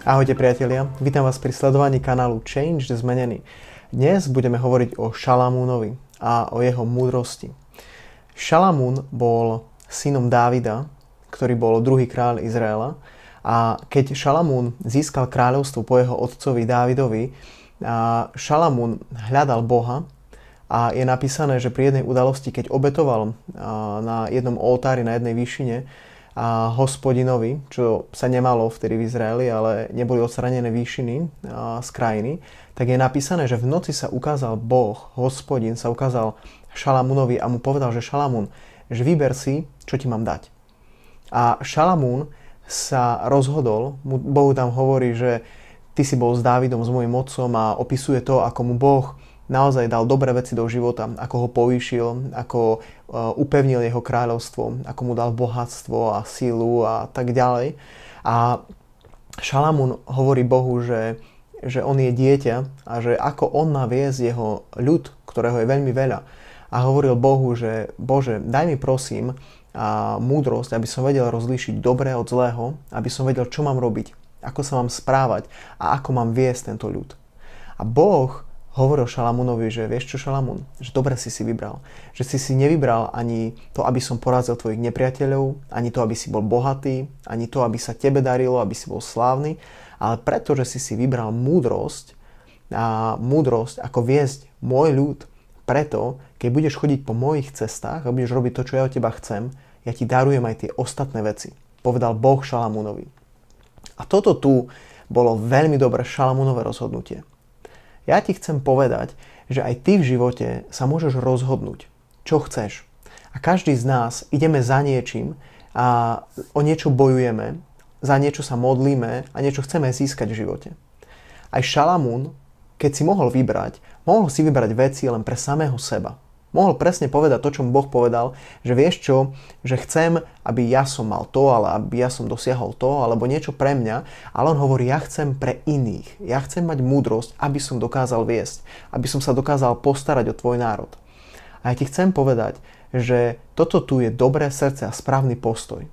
Ahojte priatelia, vítam vás pri sledovaní kanálu Change Zmenený. Dnes budeme hovoriť o Šalamúnovi a o jeho múdrosti. Šalamún bol synom Dávida, ktorý bol druhý kráľ Izraela a keď Šalamún získal kráľovstvo po jeho otcovi Dávidovi, Šalamún hľadal Boha a je napísané, že pri jednej udalosti, keď obetoval na jednom oltári, na jednej výšine, a hospodinovi, čo sa nemalo vtedy v Izraeli, ale neboli odstranené výšiny z krajiny, tak je napísané, že v noci sa ukázal Boh, hospodin sa ukázal Šalamúnovi a mu povedal, že Šalamún, že vyber si, čo ti mám dať. A Šalamún sa rozhodol, Bohu tam hovorí, že ty si bol s Dávidom, s mojim otcom a opisuje to, ako mu Boh naozaj dal dobré veci do života, ako ho povýšil, ako e, upevnil jeho kráľovstvo, ako mu dal bohatstvo a sílu a tak ďalej. A Šalamún hovorí Bohu, že, že on je dieťa a že ako on má viesť jeho ľud, ktorého je veľmi veľa. A hovoril Bohu, že Bože, daj mi prosím a múdrosť, aby som vedel rozlíšiť dobré od zlého, aby som vedel, čo mám robiť, ako sa mám správať a ako mám viesť tento ľud. A Boh hovoril Šalamúnovi, že vieš čo Šalamún, že dobre si si vybral. Že si si nevybral ani to, aby som porazil tvojich nepriateľov, ani to, aby si bol bohatý, ani to, aby sa tebe darilo, aby si bol slávny, ale preto, že si si vybral múdrosť a múdrosť, ako viesť môj ľud, preto, keď budeš chodiť po mojich cestách a budeš robiť to, čo ja od teba chcem, ja ti darujem aj tie ostatné veci. Povedal Boh Šalamúnovi. A toto tu bolo veľmi dobré Šalamúnové rozhodnutie. Ja ti chcem povedať, že aj ty v živote sa môžeš rozhodnúť, čo chceš. A každý z nás ideme za niečím a o niečo bojujeme, za niečo sa modlíme a niečo chceme získať v živote. Aj Šalamún, keď si mohol vybrať, mohol si vybrať veci len pre samého seba. Mohol presne povedať to, čo mu Boh povedal, že vieš čo, že chcem, aby ja som mal to, ale aby ja som dosiahol to, alebo niečo pre mňa, ale on hovorí, ja chcem pre iných. Ja chcem mať múdrosť, aby som dokázal viesť, aby som sa dokázal postarať o tvoj národ. A ja ti chcem povedať, že toto tu je dobré srdce a správny postoj.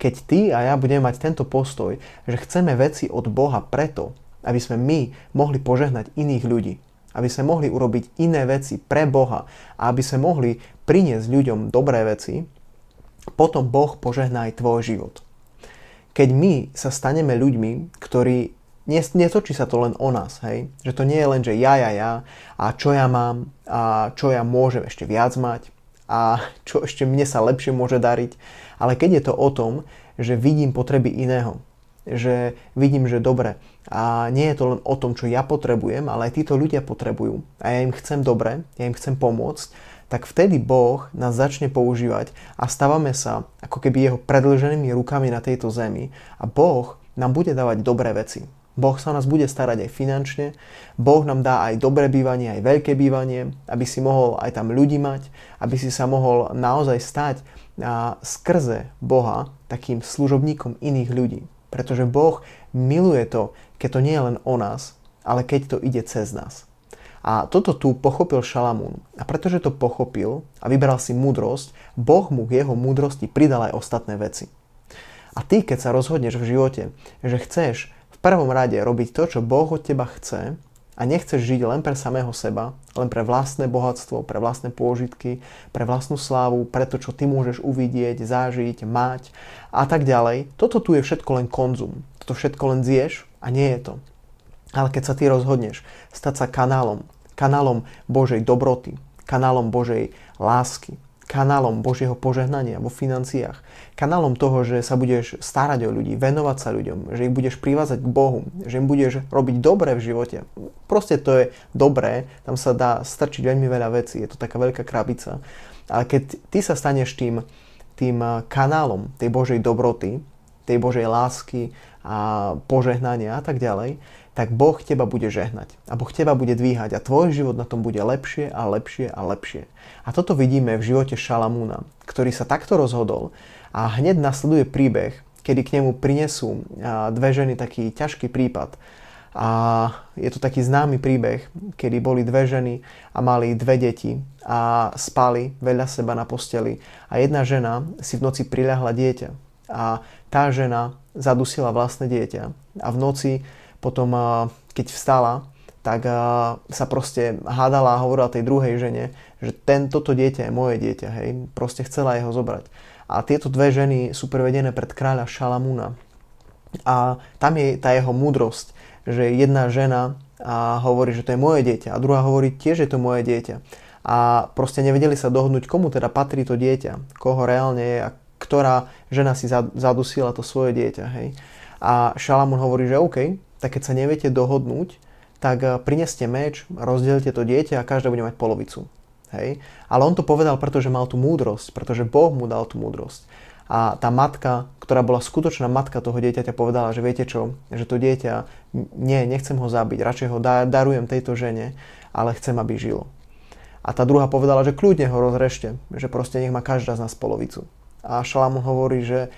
Keď ty a ja budeme mať tento postoj, že chceme veci od Boha preto, aby sme my mohli požehnať iných ľudí, aby sme mohli urobiť iné veci pre Boha a aby sme mohli priniesť ľuďom dobré veci, potom Boh požehná aj tvoj život. Keď my sa staneme ľuďmi, ktorí netočí sa to len o nás, hej? že to nie je len, že ja, ja, ja a čo ja mám a čo ja môžem ešte viac mať a čo ešte mne sa lepšie môže dariť, ale keď je to o tom, že vidím potreby iného, že vidím, že dobre, a nie je to len o tom, čo ja potrebujem, ale aj títo ľudia potrebujú. A ja im chcem dobre, ja im chcem pomôcť, tak vtedy Boh nás začne používať a stávame sa ako keby jeho predlženými rukami na tejto zemi. A Boh nám bude dávať dobré veci. Boh sa nás bude starať aj finančne, Boh nám dá aj dobré bývanie, aj veľké bývanie, aby si mohol aj tam ľudí mať, aby si sa mohol naozaj stať a skrze Boha takým služobníkom iných ľudí. Pretože Boh miluje to, keď to nie je len o nás, ale keď to ide cez nás. A toto tu pochopil Šalamún. A pretože to pochopil a vybral si múdrosť, Boh mu k jeho múdrosti pridal aj ostatné veci. A ty, keď sa rozhodneš v živote, že chceš v prvom rade robiť to, čo Boh od teba chce, a nechceš žiť len pre samého seba, len pre vlastné bohatstvo, pre vlastné pôžitky, pre vlastnú slávu, pre to, čo ty môžeš uvidieť, zažiť, mať a tak ďalej. Toto tu je všetko len konzum. Toto všetko len zješ a nie je to. Ale keď sa ty rozhodneš stať sa kanálom, kanálom Božej dobroty, kanálom Božej lásky, kanálom Božieho požehnania vo financiách, kanálom toho, že sa budeš starať o ľudí, venovať sa ľuďom, že ich budeš privázať k Bohu, že im budeš robiť dobre v živote. Proste to je dobré, tam sa dá strčiť veľmi veľa vecí, je to taká veľká krabica. Ale keď ty sa staneš tým, tým kanálom tej Božej dobroty, tej Božej lásky a požehnania a tak ďalej, tak Boh teba bude žehnať a Boh teba bude dvíhať a tvoj život na tom bude lepšie a lepšie a lepšie. A toto vidíme v živote Šalamúna, ktorý sa takto rozhodol a hneď nasleduje príbeh, kedy k nemu prinesú dve ženy taký ťažký prípad. A je to taký známy príbeh, kedy boli dve ženy a mali dve deti a spali vedľa seba na posteli a jedna žena si v noci priľahla dieťa a tá žena zadusila vlastné dieťa a v noci potom, keď vstala, tak sa proste hádala a hovorila tej druhej žene, že ten, toto dieťa je moje dieťa, hej, proste chcela jeho zobrať. A tieto dve ženy sú prevedené pred kráľa Šalamúna. A tam je tá jeho múdrosť, že jedna žena a hovorí, že to je moje dieťa a druhá hovorí tiež, že to je moje dieťa. A proste nevedeli sa dohodnúť, komu teda patrí to dieťa, koho reálne je a ktorá žena si zadusila to svoje dieťa. Hej. A Šalamún hovorí, že OK, tak keď sa neviete dohodnúť, tak prineste meč, rozdielte to dieťa a každá bude mať polovicu. Hej? Ale on to povedal, pretože mal tú múdrosť, pretože Boh mu dal tú múdrosť. A tá matka, ktorá bola skutočná matka toho dieťaťa, povedala, že viete čo, že to dieťa, nie, nechcem ho zabiť, radšej ho darujem tejto žene, ale chcem, aby žilo. A tá druhá povedala, že kľudne ho rozrešte, že proste nech má každá z nás polovicu. A Šalamún hovorí, že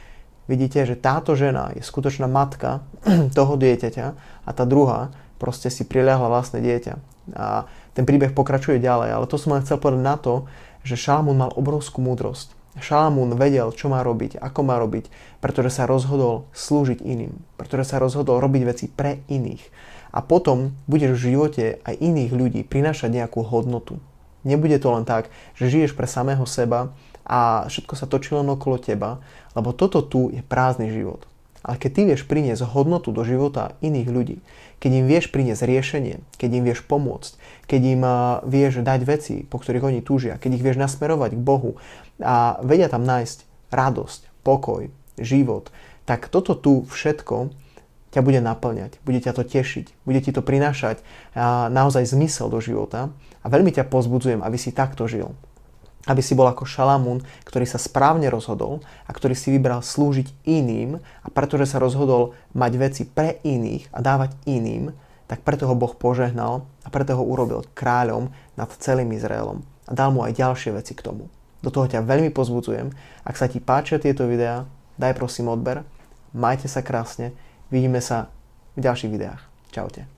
vidíte, že táto žena je skutočná matka toho dieťaťa a tá druhá proste si priľahla vlastné dieťa. A ten príbeh pokračuje ďalej, ale to som len chcel povedať na to, že Šalamún mal obrovskú múdrosť. Šalamún vedel, čo má robiť, ako má robiť, pretože sa rozhodol slúžiť iným, pretože sa rozhodol robiť veci pre iných. A potom budeš v živote aj iných ľudí prinášať nejakú hodnotu. Nebude to len tak, že žiješ pre samého seba a všetko sa točí len okolo teba, lebo toto tu je prázdny život. Ale keď ty vieš priniesť hodnotu do života iných ľudí, keď im vieš priniesť riešenie, keď im vieš pomôcť, keď im vieš dať veci, po ktorých oni túžia, keď ich vieš nasmerovať k Bohu a vedia tam nájsť radosť, pokoj, život, tak toto tu všetko ťa bude naplňať, bude ťa to tešiť, bude ti to prinášať naozaj zmysel do života a veľmi ťa pozbudzujem, aby si takto žil aby si bol ako Šalamún, ktorý sa správne rozhodol a ktorý si vybral slúžiť iným a pretože sa rozhodol mať veci pre iných a dávať iným, tak preto ho Boh požehnal a preto ho urobil kráľom nad celým Izraelom a dal mu aj ďalšie veci k tomu. Do toho ťa veľmi pozbudzujem. Ak sa ti páčia tieto videá, daj prosím odber. Majte sa krásne. Vidíme sa v ďalších videách. Čaute.